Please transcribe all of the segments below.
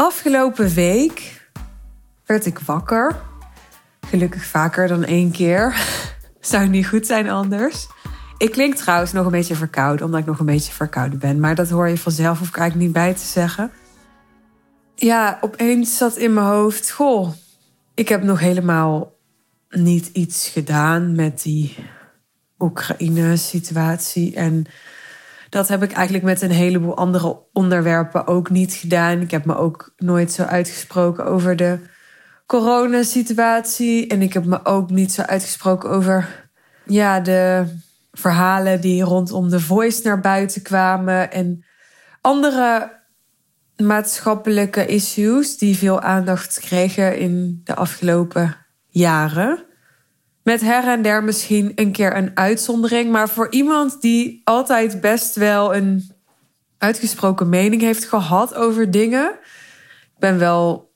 Afgelopen week werd ik wakker. Gelukkig vaker dan één keer. Zou niet goed zijn anders. Ik klink trouwens nog een beetje verkouden, omdat ik nog een beetje verkouden ben. Maar dat hoor je vanzelf, hoef ik eigenlijk niet bij te zeggen. Ja, opeens zat in mijn hoofd: Goh, ik heb nog helemaal niet iets gedaan met die Oekraïne-situatie. En dat heb ik eigenlijk met een heleboel andere onderwerpen ook niet gedaan. Ik heb me ook nooit zo uitgesproken over de coronasituatie. En ik heb me ook niet zo uitgesproken over ja, de verhalen die rondom de voice naar buiten kwamen. En andere maatschappelijke issues die veel aandacht kregen in de afgelopen jaren. Met her en der misschien een keer een uitzondering. Maar voor iemand die altijd best wel een uitgesproken mening heeft gehad over dingen. Ik ben wel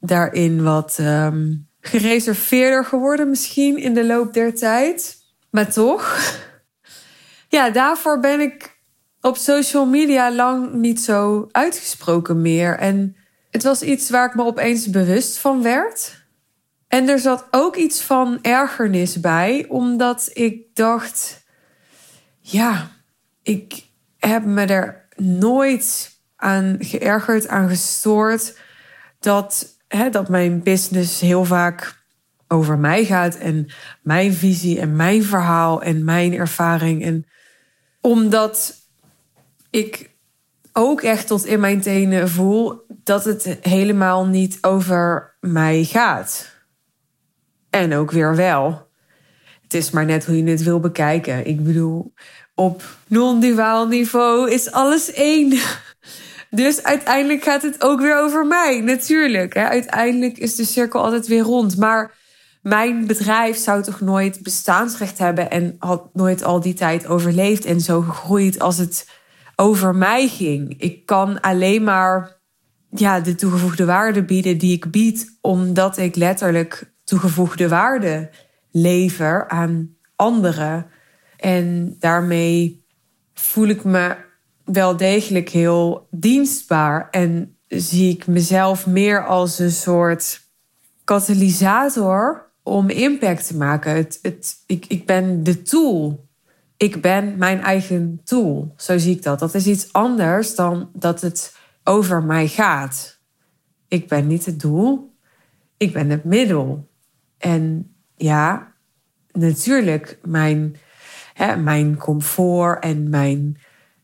daarin wat um, gereserveerder geworden, misschien in de loop der tijd. Maar toch. Ja, daarvoor ben ik op social media lang niet zo uitgesproken meer. En het was iets waar ik me opeens bewust van werd. En er zat ook iets van ergernis bij, omdat ik dacht: ja, ik heb me er nooit aan geërgerd, aan gestoord. Dat, hè, dat mijn business heel vaak over mij gaat en mijn visie en mijn verhaal en mijn ervaring. En omdat ik ook echt tot in mijn tenen voel dat het helemaal niet over mij gaat. En ook weer wel. Het is maar net hoe je het wil bekijken. Ik bedoel, op non-duaal niveau is alles één. Dus uiteindelijk gaat het ook weer over mij, natuurlijk. Uiteindelijk is de cirkel altijd weer rond. Maar mijn bedrijf zou toch nooit bestaansrecht hebben en had nooit al die tijd overleefd en zo gegroeid als het over mij ging. Ik kan alleen maar ja, de toegevoegde waarde bieden die ik bied, omdat ik letterlijk toegevoegde waarde lever aan anderen. En daarmee voel ik me wel degelijk heel dienstbaar en zie ik mezelf meer als een soort katalysator om impact te maken. Het, ik, ik ben de tool. Ik ben mijn eigen tool. Zo zie ik dat. Dat is iets anders dan dat het over mij gaat. Ik ben niet het doel. Ik ben het middel. En ja, natuurlijk, mijn, hè, mijn comfort en mijn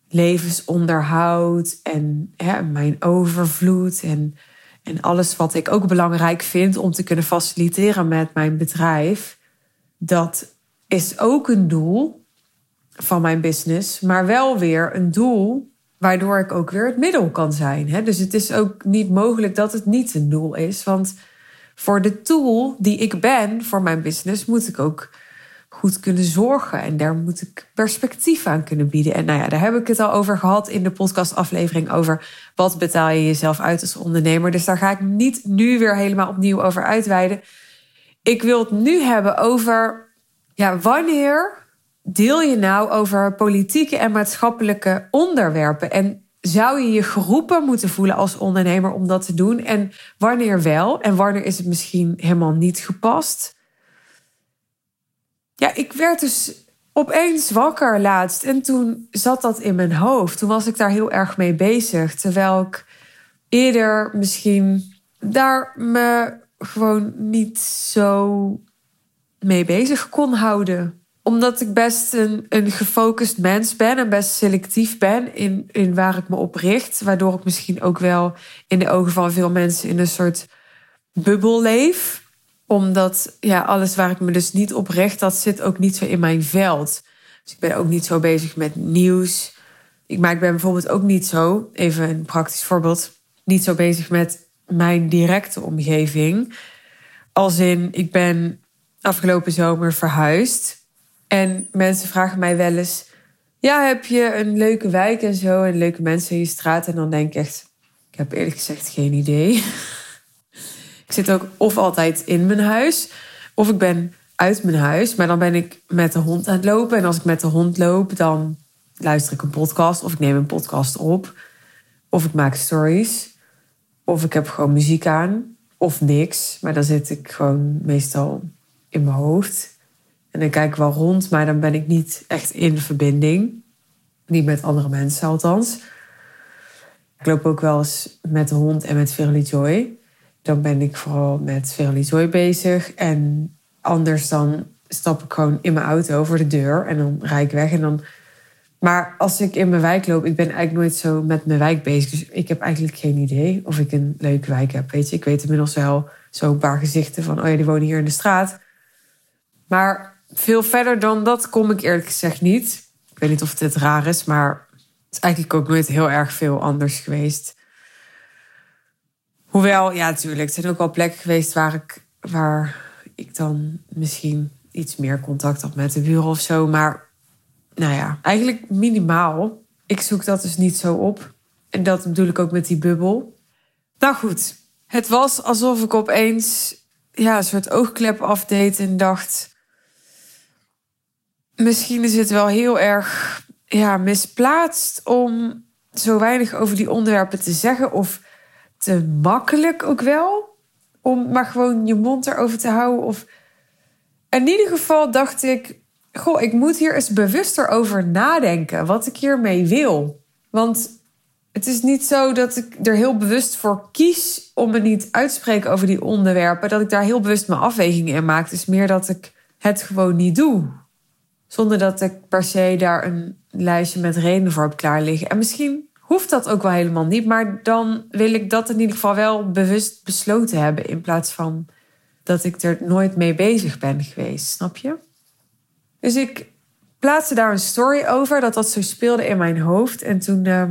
levensonderhoud en hè, mijn overvloed en, en alles wat ik ook belangrijk vind om te kunnen faciliteren met mijn bedrijf, dat is ook een doel van mijn business, maar wel weer een doel waardoor ik ook weer het middel kan zijn. Hè? Dus het is ook niet mogelijk dat het niet een doel is, want voor de tool die ik ben voor mijn business moet ik ook goed kunnen zorgen. En daar moet ik perspectief aan kunnen bieden. En nou ja, daar heb ik het al over gehad in de podcastaflevering over wat betaal je jezelf uit als ondernemer. Dus daar ga ik niet nu weer helemaal opnieuw over uitweiden. Ik wil het nu hebben over ja, wanneer deel je nou over politieke en maatschappelijke onderwerpen? En zou je je geroepen moeten voelen als ondernemer om dat te doen? En wanneer wel? En wanneer is het misschien helemaal niet gepast? Ja, ik werd dus opeens wakker laatst en toen zat dat in mijn hoofd. Toen was ik daar heel erg mee bezig. Terwijl ik eerder misschien daar me gewoon niet zo mee bezig kon houden omdat ik best een, een gefocust mens ben en best selectief ben in, in waar ik me op richt. Waardoor ik misschien ook wel in de ogen van veel mensen in een soort bubbel leef. Omdat ja, alles waar ik me dus niet op richt, dat zit ook niet zo in mijn veld. Dus ik ben ook niet zo bezig met nieuws. Ik, maar ik ben bijvoorbeeld ook niet zo, even een praktisch voorbeeld, niet zo bezig met mijn directe omgeving. Als in, ik ben afgelopen zomer verhuisd. En mensen vragen mij wel eens: Ja, heb je een leuke wijk en zo en leuke mensen in je straat? En dan denk ik echt: Ik heb eerlijk gezegd geen idee. ik zit ook of altijd in mijn huis, of ik ben uit mijn huis, maar dan ben ik met de hond aan het lopen. En als ik met de hond loop, dan luister ik een podcast of ik neem een podcast op of ik maak stories. Of ik heb gewoon muziek aan. Of niks. Maar dan zit ik gewoon meestal in mijn hoofd. En dan kijk ik wel rond, maar dan ben ik niet echt in verbinding. Niet met andere mensen althans. Ik loop ook wel eens met de hond en met Verily Joy. Dan ben ik vooral met Verily Joy bezig. En anders dan stap ik gewoon in mijn auto voor de deur en dan rijd ik weg. En dan... Maar als ik in mijn wijk loop, ik ben eigenlijk nooit zo met mijn wijk bezig. Dus ik heb eigenlijk geen idee of ik een leuke wijk heb. Weet je, ik weet inmiddels wel zo'n paar gezichten van, oh ja, die wonen hier in de straat. Maar veel verder dan dat kom ik eerlijk gezegd niet. Ik weet niet of het raar is, maar het is eigenlijk ook nooit heel erg veel anders geweest. Hoewel, ja, natuurlijk, er zijn ook wel plekken geweest waar ik, waar ik dan misschien iets meer contact had met de buren of zo. Maar nou ja, eigenlijk minimaal. Ik zoek dat dus niet zo op. En dat bedoel ik ook met die bubbel. Nou goed, het was alsof ik opeens ja, een soort oogklep afdeed en dacht... Misschien is het wel heel erg ja, misplaatst om zo weinig over die onderwerpen te zeggen. Of te makkelijk ook wel. Om maar gewoon je mond erover te houden. Of in ieder geval dacht ik, goh, ik moet hier eens bewuster over nadenken wat ik hiermee wil. Want het is niet zo dat ik er heel bewust voor kies om me niet uit te spreken over die onderwerpen, dat ik daar heel bewust mijn afwegingen in maak. Het is meer dat ik het gewoon niet doe. Zonder dat ik per se daar een lijstje met redenen voor heb klaar liggen. En misschien hoeft dat ook wel helemaal niet, maar dan wil ik dat in ieder geval wel bewust besloten hebben in plaats van dat ik er nooit mee bezig ben geweest, snap je? Dus ik plaatste daar een story over dat dat zo speelde in mijn hoofd. En toen, uh,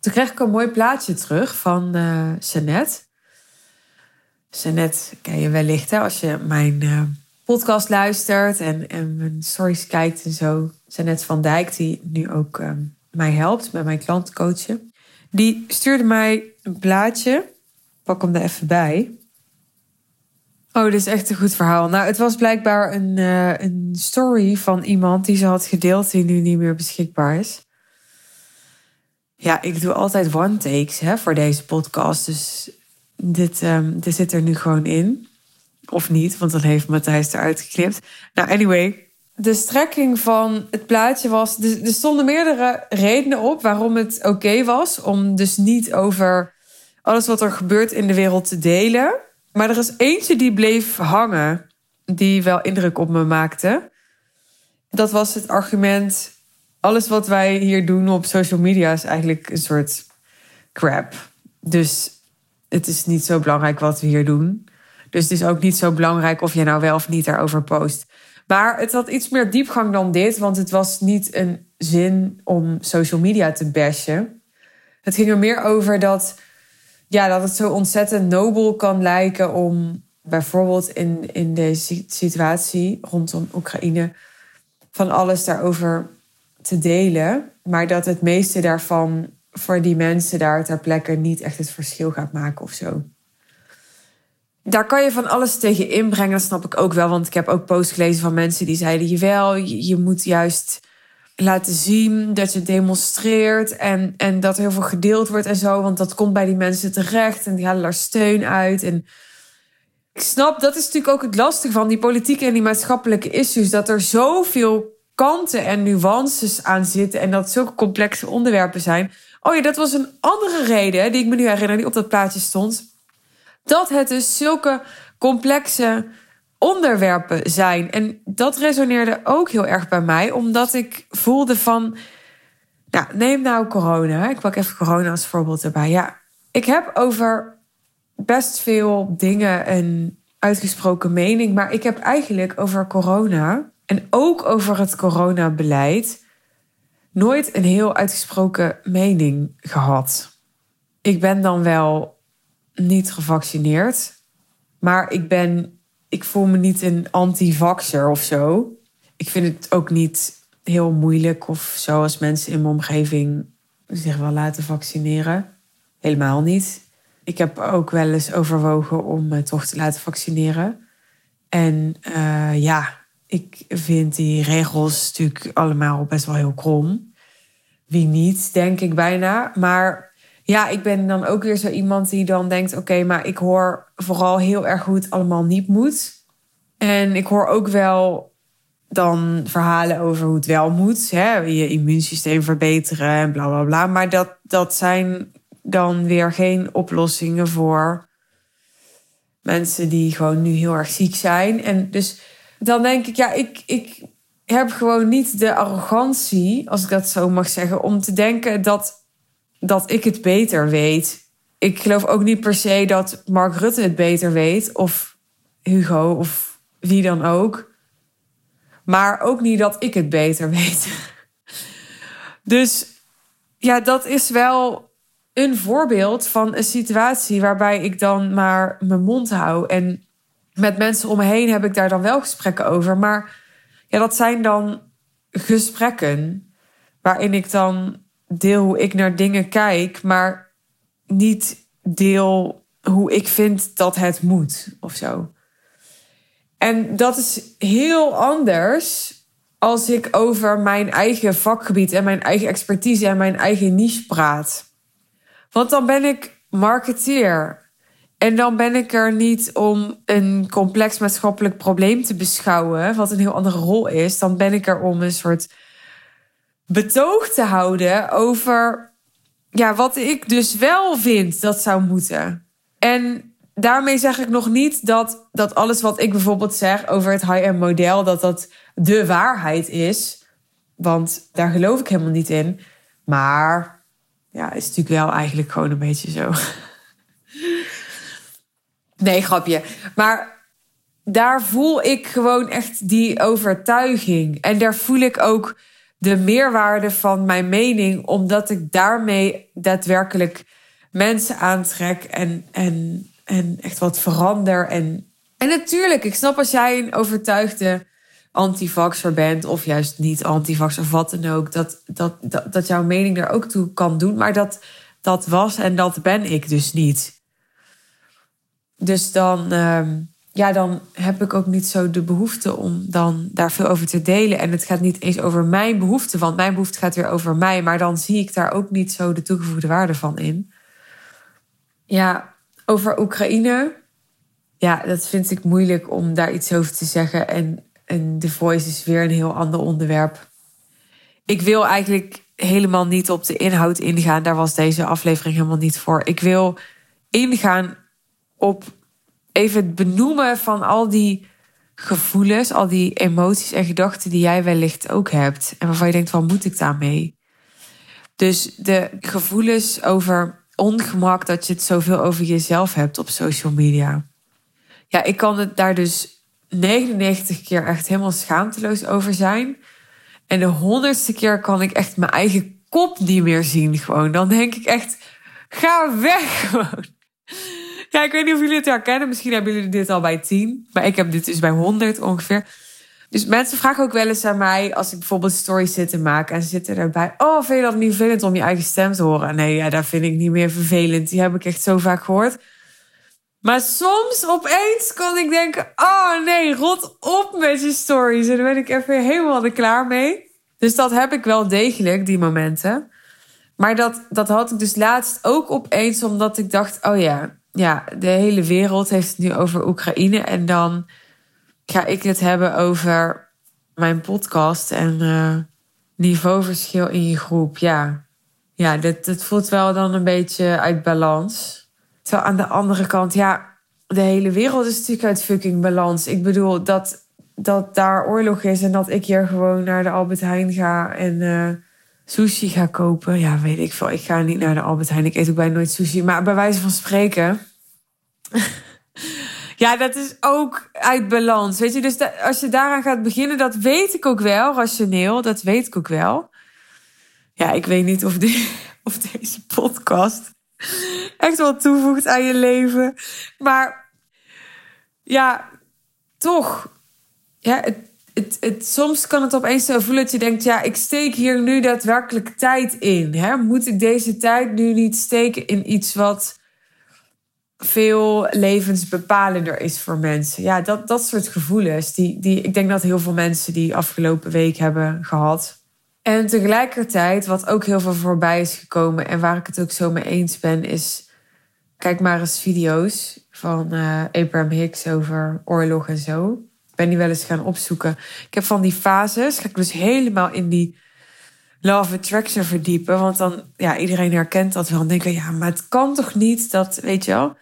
toen kreeg ik een mooi plaatje terug van uh, Jeannette. Jeannette ken je wellicht hè, als je mijn uh, podcast luistert en, en mijn stories kijkt en zo. Jeannette van Dijk, die nu ook ehm, mij helpt met mijn klantencoachen. Die stuurde mij een plaatje. Pak hem er even bij. Oh, dit is echt een goed verhaal. Nou, het was blijkbaar een, uh, een story van iemand die ze had gedeeld, die nu niet meer beschikbaar is. Ja, ik doe altijd one takes hè, voor deze podcast. Dus dit, um, dit zit er nu gewoon in. Of niet, want dan heeft Matthijs eruit geknipt. Nou, anyway. De strekking van het plaatje was. Er stonden meerdere redenen op waarom het oké was. Om dus niet over alles wat er gebeurt in de wereld te delen. Maar er is eentje die bleef hangen, die wel indruk op me maakte. Dat was het argument: alles wat wij hier doen op social media is eigenlijk een soort crap. Dus het is niet zo belangrijk wat we hier doen. Dus het is ook niet zo belangrijk of je nou wel of niet daarover post. Maar het had iets meer diepgang dan dit, want het was niet een zin om social media te bashen. Het ging er meer over dat ja, dat het zo ontzettend nobel kan lijken om bijvoorbeeld in, in deze situatie rondom Oekraïne van alles daarover te delen. Maar dat het meeste daarvan voor die mensen daar ter plekke niet echt het verschil gaat maken of zo. Daar kan je van alles tegen inbrengen, dat snap ik ook wel. Want ik heb ook posts gelezen van mensen die zeiden: Jawel, je, je moet juist laten zien dat je demonstreert en, en dat er heel veel gedeeld wordt en zo. Want dat komt bij die mensen terecht en die halen daar steun uit. En ik snap, dat is natuurlijk ook het lastige van die politieke en die maatschappelijke issues. Dat er zoveel kanten en nuances aan zitten en dat zulke complexe onderwerpen zijn. Oh ja, dat was een andere reden die ik me nu herinner, die op dat plaatje stond. Dat het dus zulke complexe onderwerpen zijn. En dat resoneerde ook heel erg bij mij, omdat ik voelde van, nou, neem nou corona. Ik pak even corona als voorbeeld erbij. Ja, ik heb over best veel dingen een uitgesproken mening, maar ik heb eigenlijk over corona en ook over het coronabeleid nooit een heel uitgesproken mening gehad. Ik ben dan wel niet gevaccineerd, maar ik ben ik voel me niet een anti-vaxxer of zo. Ik vind het ook niet heel moeilijk of zo als mensen in mijn omgeving zich wel laten vaccineren. Helemaal niet. Ik heb ook wel eens overwogen om me toch te laten vaccineren. En uh, ja, ik vind die regels natuurlijk allemaal best wel heel krom. Wie niet, denk ik bijna. Maar ja, ik ben dan ook weer zo iemand die dan denkt: oké, maar ik hoor vooral heel erg het allemaal niet moet. En ik hoor ook wel dan verhalen over hoe het wel moet. Hè? Je immuunsysteem verbeteren en bla bla bla. Maar dat, dat zijn dan weer geen oplossingen voor mensen die gewoon nu heel erg ziek zijn. En dus dan denk ik, ja, ik, ik heb gewoon niet de arrogantie, als ik dat zo mag zeggen, om te denken dat, dat ik het beter weet. Ik geloof ook niet per se dat Mark Rutte het beter weet, of Hugo, of wie dan ook. Maar ook niet dat ik het beter weet. Dus ja, dat is wel een voorbeeld van een situatie waarbij ik dan maar mijn mond hou. En met mensen om me heen heb ik daar dan wel gesprekken over. Maar ja, dat zijn dan gesprekken waarin ik dan deel hoe ik naar dingen kijk, maar niet deel hoe ik vind dat het moet of zo. En dat is heel anders als ik over mijn eigen vakgebied en mijn eigen expertise en mijn eigen niche praat. Want dan ben ik marketeer. En dan ben ik er niet om een complex maatschappelijk probleem te beschouwen, wat een heel andere rol is. Dan ben ik er om een soort betoog te houden over ja, wat ik dus wel vind dat zou moeten. En daarmee zeg ik nog niet dat, dat alles wat ik bijvoorbeeld zeg over het high-end model, dat dat de waarheid is. Want daar geloof ik helemaal niet in. Maar ja, is natuurlijk wel eigenlijk gewoon een beetje zo. nee, grapje. Maar daar voel ik gewoon echt die overtuiging. En daar voel ik ook de meerwaarde van mijn mening, omdat ik daarmee daadwerkelijk mensen aantrek en, en en echt wat verander. En, en natuurlijk, ik snap als jij een overtuigde antivaxer bent, of juist niet antivaxer, of wat dan ook, dat, dat, dat, dat jouw mening er ook toe kan doen. Maar dat, dat was en dat ben ik dus niet. Dus dan, ehm, ja, dan heb ik ook niet zo de behoefte om dan daar veel over te delen. En het gaat niet eens over mijn behoefte, want mijn behoefte gaat weer over mij. Maar dan zie ik daar ook niet zo de toegevoegde waarde van in. Ja, over Oekraïne. Ja, dat vind ik moeilijk om daar iets over te zeggen. En, en The Voice is weer een heel ander onderwerp. Ik wil eigenlijk helemaal niet op de inhoud ingaan. Daar was deze aflevering helemaal niet voor. Ik wil ingaan op even het benoemen van al die gevoelens, al die emoties en gedachten die jij wellicht ook hebt. En waarvan je denkt, wat moet ik daarmee? Dus de gevoelens over ongemak dat je het zoveel over jezelf hebt op social media. Ja, ik kan het daar dus 99 keer echt helemaal schaamteloos over zijn. En de honderdste keer kan ik echt mijn eigen kop niet meer zien. Gewoon. Dan denk ik echt, ga weg gewoon. Ja, ik weet niet of jullie het herkennen. Misschien hebben jullie dit al bij 10. Maar ik heb dit dus bij 100 ongeveer. Dus mensen vragen ook wel eens aan mij, als ik bijvoorbeeld stories zit te maken en ze zitten erbij. Oh, vind je dat niet vervelend om je eigen stem te horen? Nee, ja, dat vind ik niet meer vervelend. Die heb ik echt zo vaak gehoord. Maar soms opeens kan ik denken: oh nee, rot op met je stories. En dan ben ik even helemaal er klaar mee. Dus dat heb ik wel degelijk, die momenten. Maar dat, dat had ik dus laatst ook opeens, omdat ik dacht: oh ja, ja, de hele wereld heeft het nu over Oekraïne. En dan ga ik het hebben over mijn podcast en uh, niveauverschil in je groep. Ja, ja dat, dat voelt wel dan een beetje uit balans. Terwijl aan de andere kant, ja, de hele wereld is natuurlijk uit fucking balans. Ik bedoel, dat, dat daar oorlog is en dat ik hier gewoon naar de Albert Heijn ga en uh, sushi ga kopen. Ja, weet ik veel. Ik ga niet naar de Albert Heijn. Ik eet ook bijna nooit sushi. Maar bij wijze van spreken. Ja, dat is ook uit balans. Weet je, dus als je daaraan gaat beginnen, dat weet ik ook wel, rationeel, dat weet ik ook wel. Ja, ik weet niet of, die, of deze podcast echt wat toevoegt aan je leven. Maar ja, toch. Ja, het, het, het, soms kan het opeens zo voelen dat je denkt: ja, ik steek hier nu daadwerkelijk tijd in. Hè? Moet ik deze tijd nu niet steken in iets wat veel levensbepalender is voor mensen. Ja, dat, dat soort gevoelens. Die, die, ik denk dat heel veel mensen die afgelopen week hebben gehad. En tegelijkertijd, wat ook heel veel voorbij is gekomen en waar ik het ook zo mee eens ben, is kijk maar eens video's van uh, Abraham Hicks over oorlog en zo. Ben die wel eens gaan opzoeken. Ik heb van die fases, ga ik dus helemaal in die love attraction verdiepen. Want dan, ja, iedereen herkent dat wel. En denken, ja, maar het kan toch niet dat, weet je wel.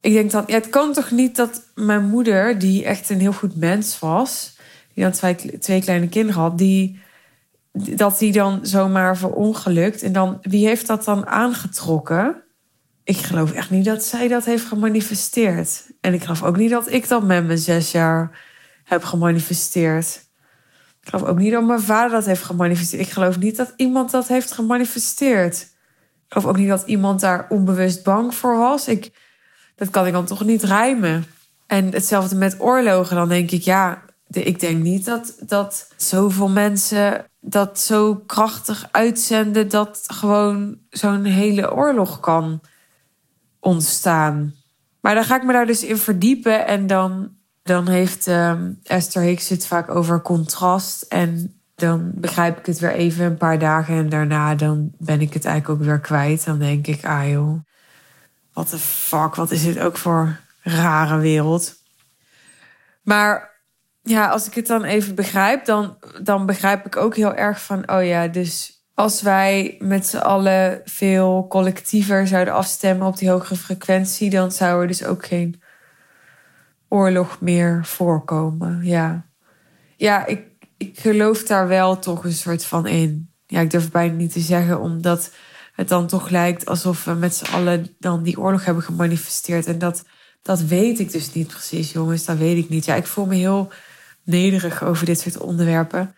Ik denk dan, ja, het kan toch niet dat mijn moeder, die echt een heel goed mens was, die dan twee, twee kleine kinderen had, die, dat die dan zomaar verongelukt. En dan, wie heeft dat dan aangetrokken? Ik geloof echt niet dat zij dat heeft gemanifesteerd. En ik geloof ook niet dat ik dat met mijn zes jaar heb gemanifesteerd. Ik geloof ook niet dat mijn vader dat heeft gemanifesteerd. Ik geloof niet dat iemand dat heeft gemanifesteerd. Ik geloof ook niet dat iemand daar onbewust bang voor was. Ik, dat kan ik dan toch niet rijmen. En hetzelfde met oorlogen. Dan denk ik, ja, ik denk niet dat, dat zoveel mensen dat zo krachtig uitzenden dat gewoon zo'n hele oorlog kan ontstaan. Maar dan ga ik me daar dus in verdiepen en dan dan heeft um, Esther Hicks het vaak over contrast. En dan begrijp ik het weer even een paar dagen. En daarna dan ben ik het eigenlijk ook weer kwijt. Dan denk ik, ah joh, wat de fuck, wat is dit ook voor rare wereld. Maar ja, als ik het dan even begrijp, dan, dan begrijp ik ook heel erg van, oh ja, dus als wij met z'n allen veel collectiever zouden afstemmen op die hogere frequentie, dan zou er dus ook geen oorlog meer voorkomen. Ja, ja ik, ik geloof daar wel toch een soort van in. Ja, ik durf bijna niet te zeggen, omdat het dan toch lijkt alsof we met z'n allen dan die oorlog hebben gemanifesteerd. En dat, dat weet ik dus niet precies, jongens. Dat weet ik niet. Ja, ik voel me heel nederig over dit soort onderwerpen.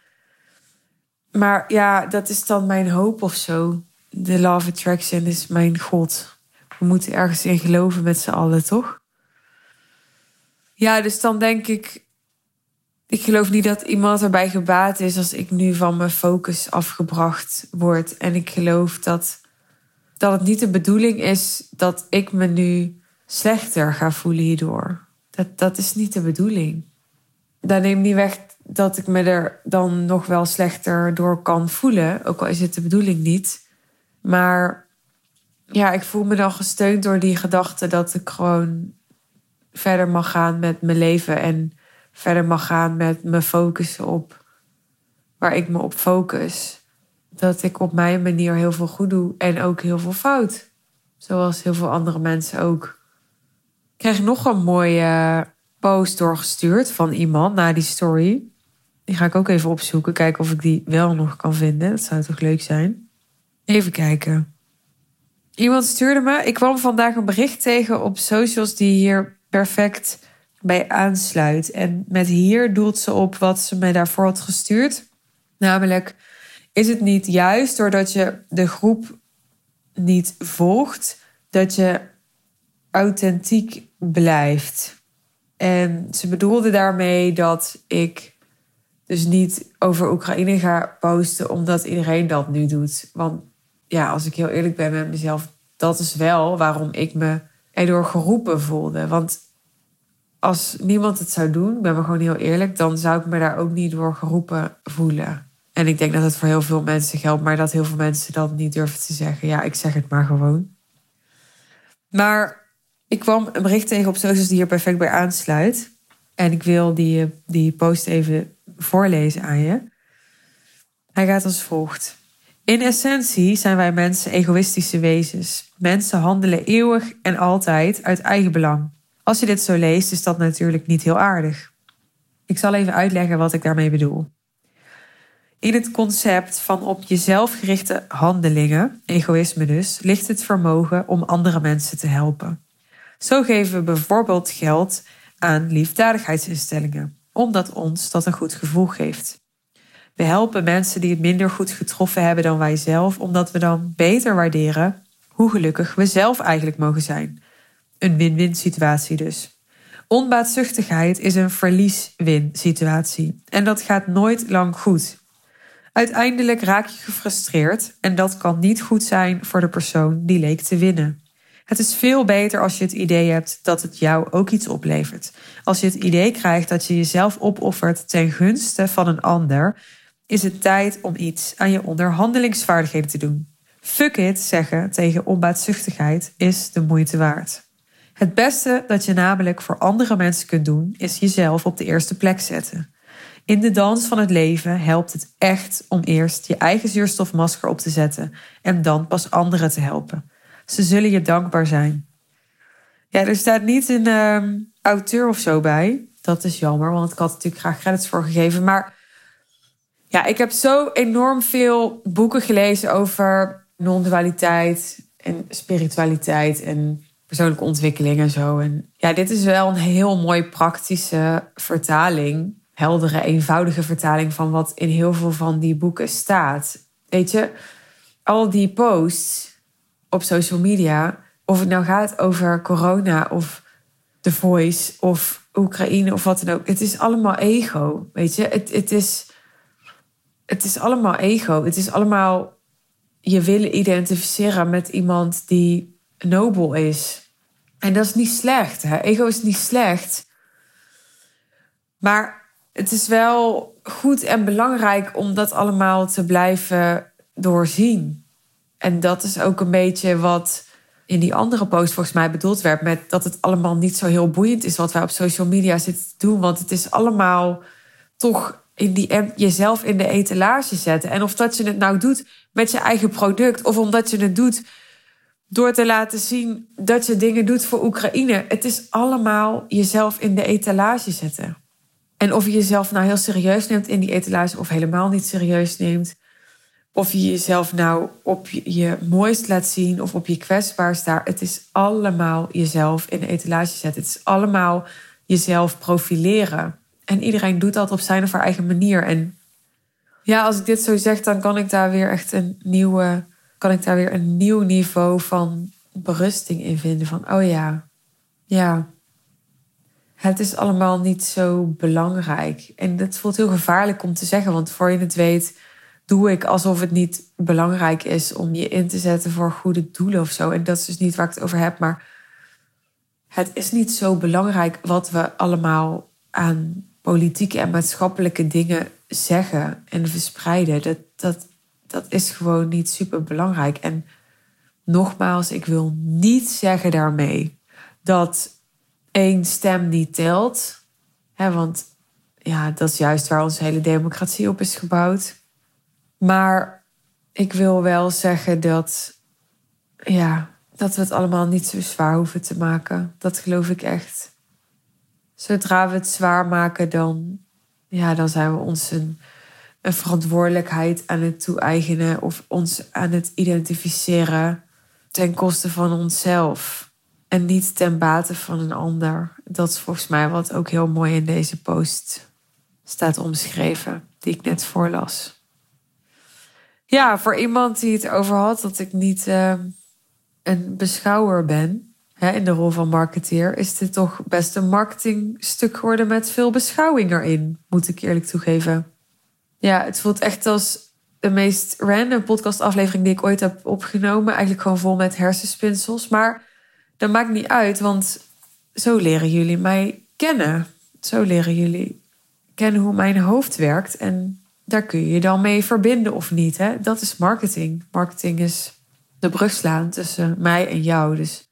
Maar ja, dat is dan mijn hoop of zo. De love attraction is mijn god. We moeten ergens in geloven met z'n allen, toch? Ja, dus dan denk ik, ik geloof niet dat iemand erbij gebaat is als ik nu van mijn focus afgebracht word. En ik geloof dat, dat het niet de bedoeling is dat ik me nu slechter ga voelen hierdoor. Dat, dat is niet de bedoeling. Dat neemt niet weg dat ik me er dan nog wel slechter door kan voelen. Ook al is het de bedoeling niet. Maar ja, ik voel me dan gesteund door die gedachte dat ik gewoon verder mag gaan met mijn leven en verder mag gaan met me focussen op waar ik me op focus. Dat ik op mijn manier heel veel goed doe en ook heel veel fout. Zoals heel veel andere mensen ook. Ik kreeg nog een mooie post doorgestuurd van iemand na die story. Die ga ik ook even opzoeken, kijken of ik die wel nog kan vinden. Dat zou toch leuk zijn. Even kijken. Iemand stuurde me. Ik kwam vandaag een bericht tegen op socials die hier perfect bij aansluit. En met hier doelt ze op wat ze mij daarvoor had gestuurd. Namelijk, is het niet juist doordat je de groep niet volgt, dat je authentiek blijft? En ze bedoelde daarmee dat ik dus niet over Oekraïne ga posten omdat iedereen dat nu doet. Want ja, als ik heel eerlijk ben met mezelf, dat is wel waarom ik me erdoor geroepen voelde. Want als niemand het zou doen, ben we gewoon heel eerlijk, dan zou ik me daar ook niet door geroepen voelen. En ik denk dat het voor heel veel mensen geldt, maar dat heel veel mensen dat niet durven te zeggen. Ja, ik zeg het maar gewoon. Maar ik kwam een bericht tegen op socials die hier perfect bij aansluit. En ik wil die, die post even voorlezen aan je. Hij gaat als volgt. In essentie zijn wij mensen egoïstische wezens. Mensen handelen eeuwig en altijd uit eigen belang. Als je dit zo leest, is dat natuurlijk niet heel aardig. Ik zal even uitleggen wat ik daarmee bedoel. In het concept van op jezelf gerichte handelingen, egoïsme dus, ligt het vermogen om andere mensen te helpen. Zo geven we bijvoorbeeld geld aan liefdadigheidsinstellingen, omdat ons dat een goed gevoel geeft. We helpen mensen die het minder goed getroffen hebben dan wij zelf, omdat we dan beter waarderen hoe gelukkig we zelf eigenlijk mogen zijn. Een win-win situatie dus. Onbaatzuchtigheid is een verlies-win situatie en dat gaat nooit lang goed. Uiteindelijk raak je gefrustreerd en dat kan niet goed zijn voor de persoon die leek te winnen. Het is veel beter als je het idee hebt dat het jou ook iets oplevert. Als je het idee krijgt dat je jezelf opoffert ten gunste van een ander, is het tijd om iets aan je onderhandelingsvaardigheden te doen. Fuck it zeggen tegen onbaatzuchtigheid is de moeite waard. Het beste dat je namelijk voor andere mensen kunt doen, is jezelf op de eerste plek zetten. In de dans van het leven helpt het echt om eerst je eigen zuurstofmasker op te zetten en dan pas anderen te helpen. Ze zullen je dankbaar zijn. Ja, er staat niet een uh, auteur of zo bij. Dat is jammer, want ik had natuurlijk graag credits voor gegeven. Maar ja, ik heb zo enorm veel boeken gelezen over non-dualiteit en spiritualiteit en persoonlijke ontwikkeling en zo. En ja, dit is wel een heel mooi praktische vertaling. Heldere, eenvoudige vertaling van wat in heel veel van die boeken staat. Weet je, al die posts op social media, of het nou gaat over corona of The Voice of Oekraïne of wat dan ook. Het is allemaal ego, weet je. Het, het, is, het is allemaal ego. Het is allemaal je willen identificeren met iemand die nobel is. En dat is niet slecht. Hè? Ego is niet slecht. Maar het is wel goed en belangrijk om dat allemaal te blijven doorzien. En dat is ook een beetje wat in die andere post volgens mij bedoeld werd. Met dat het allemaal niet zo heel boeiend is wat wij op social media zitten te doen. Want het is allemaal toch in die, jezelf in de etalage zetten. En of dat je het nou doet met je eigen product. Of omdat je het doet door te laten zien dat je dingen doet voor Oekraïne. Het is allemaal jezelf in de etalage zetten. En of je jezelf nou heel serieus neemt in die etalage of helemaal niet serieus neemt. Of je jezelf nou op je mooist laat zien of op je kwetsbaarst daar. Het is allemaal jezelf in de etalage zetten. Het is allemaal jezelf profileren. En iedereen doet dat op zijn of haar eigen manier. En ja, als ik dit zo zeg, dan kan ik daar weer echt een nieuwe kan ik daar weer een nieuw niveau van berusting in vinden. Van, oh ja, ja, het is allemaal niet zo belangrijk. En dat voelt heel gevaarlijk om te zeggen, want voor je het weet, doe ik alsof het niet belangrijk is om je in te zetten voor goede doelen of zo. En dat is dus niet waar ik het over heb, maar het is niet zo belangrijk wat we allemaal aan politieke en maatschappelijke dingen zeggen en verspreiden. Dat, dat dat is gewoon niet super belangrijk. En nogmaals, ik wil niet zeggen daarmee dat één stem niet telt. Hè, want ja, dat is juist waar onze hele democratie op is gebouwd. Maar ik wil wel zeggen dat, ja, dat we het allemaal niet zo zwaar hoeven te maken. Dat geloof ik echt. Zodra we het zwaar maken, dan, ja, dan zijn we ons een een verantwoordelijkheid aan het toe-eigenen of ons aan het identificeren ten koste van onszelf en niet ten bate van een ander. Dat is volgens mij wat ook heel mooi in deze post staat omschreven, die ik net voorlas. Ja, voor iemand die het over had dat ik niet uh, een beschouwer ben hè, in de rol van marketeer, is dit toch best een marketingstuk geworden met veel beschouwing erin, moet ik eerlijk toegeven. Ja, het voelt echt als de meest random podcastaflevering die ik ooit heb opgenomen. Eigenlijk gewoon vol met hersenspinsels. Maar dat maakt niet uit, want zo leren jullie mij kennen. Zo leren jullie kennen hoe mijn hoofd werkt. En daar kun je je dan mee verbinden of niet. Hè? Dat is marketing. Marketing is de brug slaan tussen mij en jou. Dus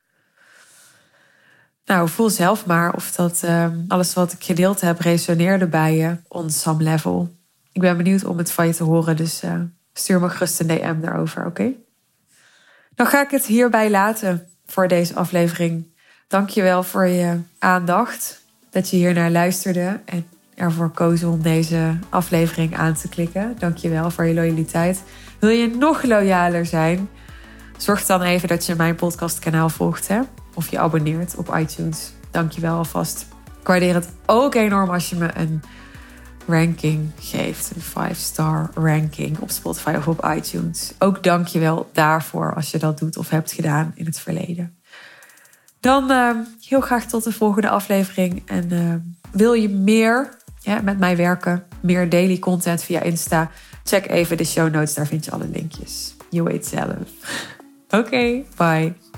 nou, voel zelf maar of dat ehm, alles wat ik gedeeld heb resoneerde bij je on some level ik ben benieuwd om het van je te horen. Dus uh, stuur me gerust een DM daarover, oké? Dan ga ik het hierbij laten voor deze aflevering. Dank je wel voor je aandacht. Dat je hier naar luisterde en ervoor koos om deze aflevering aan te klikken. Dank je wel voor je loyaliteit. Wil je nog loyaler zijn? Zorg dan even dat je mijn podcastkanaal volgt hè? of je abonneert op iTunes. Dank je wel alvast. Ik waardeer het ook enorm als je me een ranking geeft. Een 5-star ranking op Spotify of op iTunes. Ook dank je wel daarvoor als je dat doet of hebt gedaan in het verleden. Dan uh, heel graag tot de volgende aflevering. En uh, wil je meer ja, met mij werken, meer daily content via Insta, check even de show notes. Daar vind je alle linkjes. Je weet zelf. Oké, bye.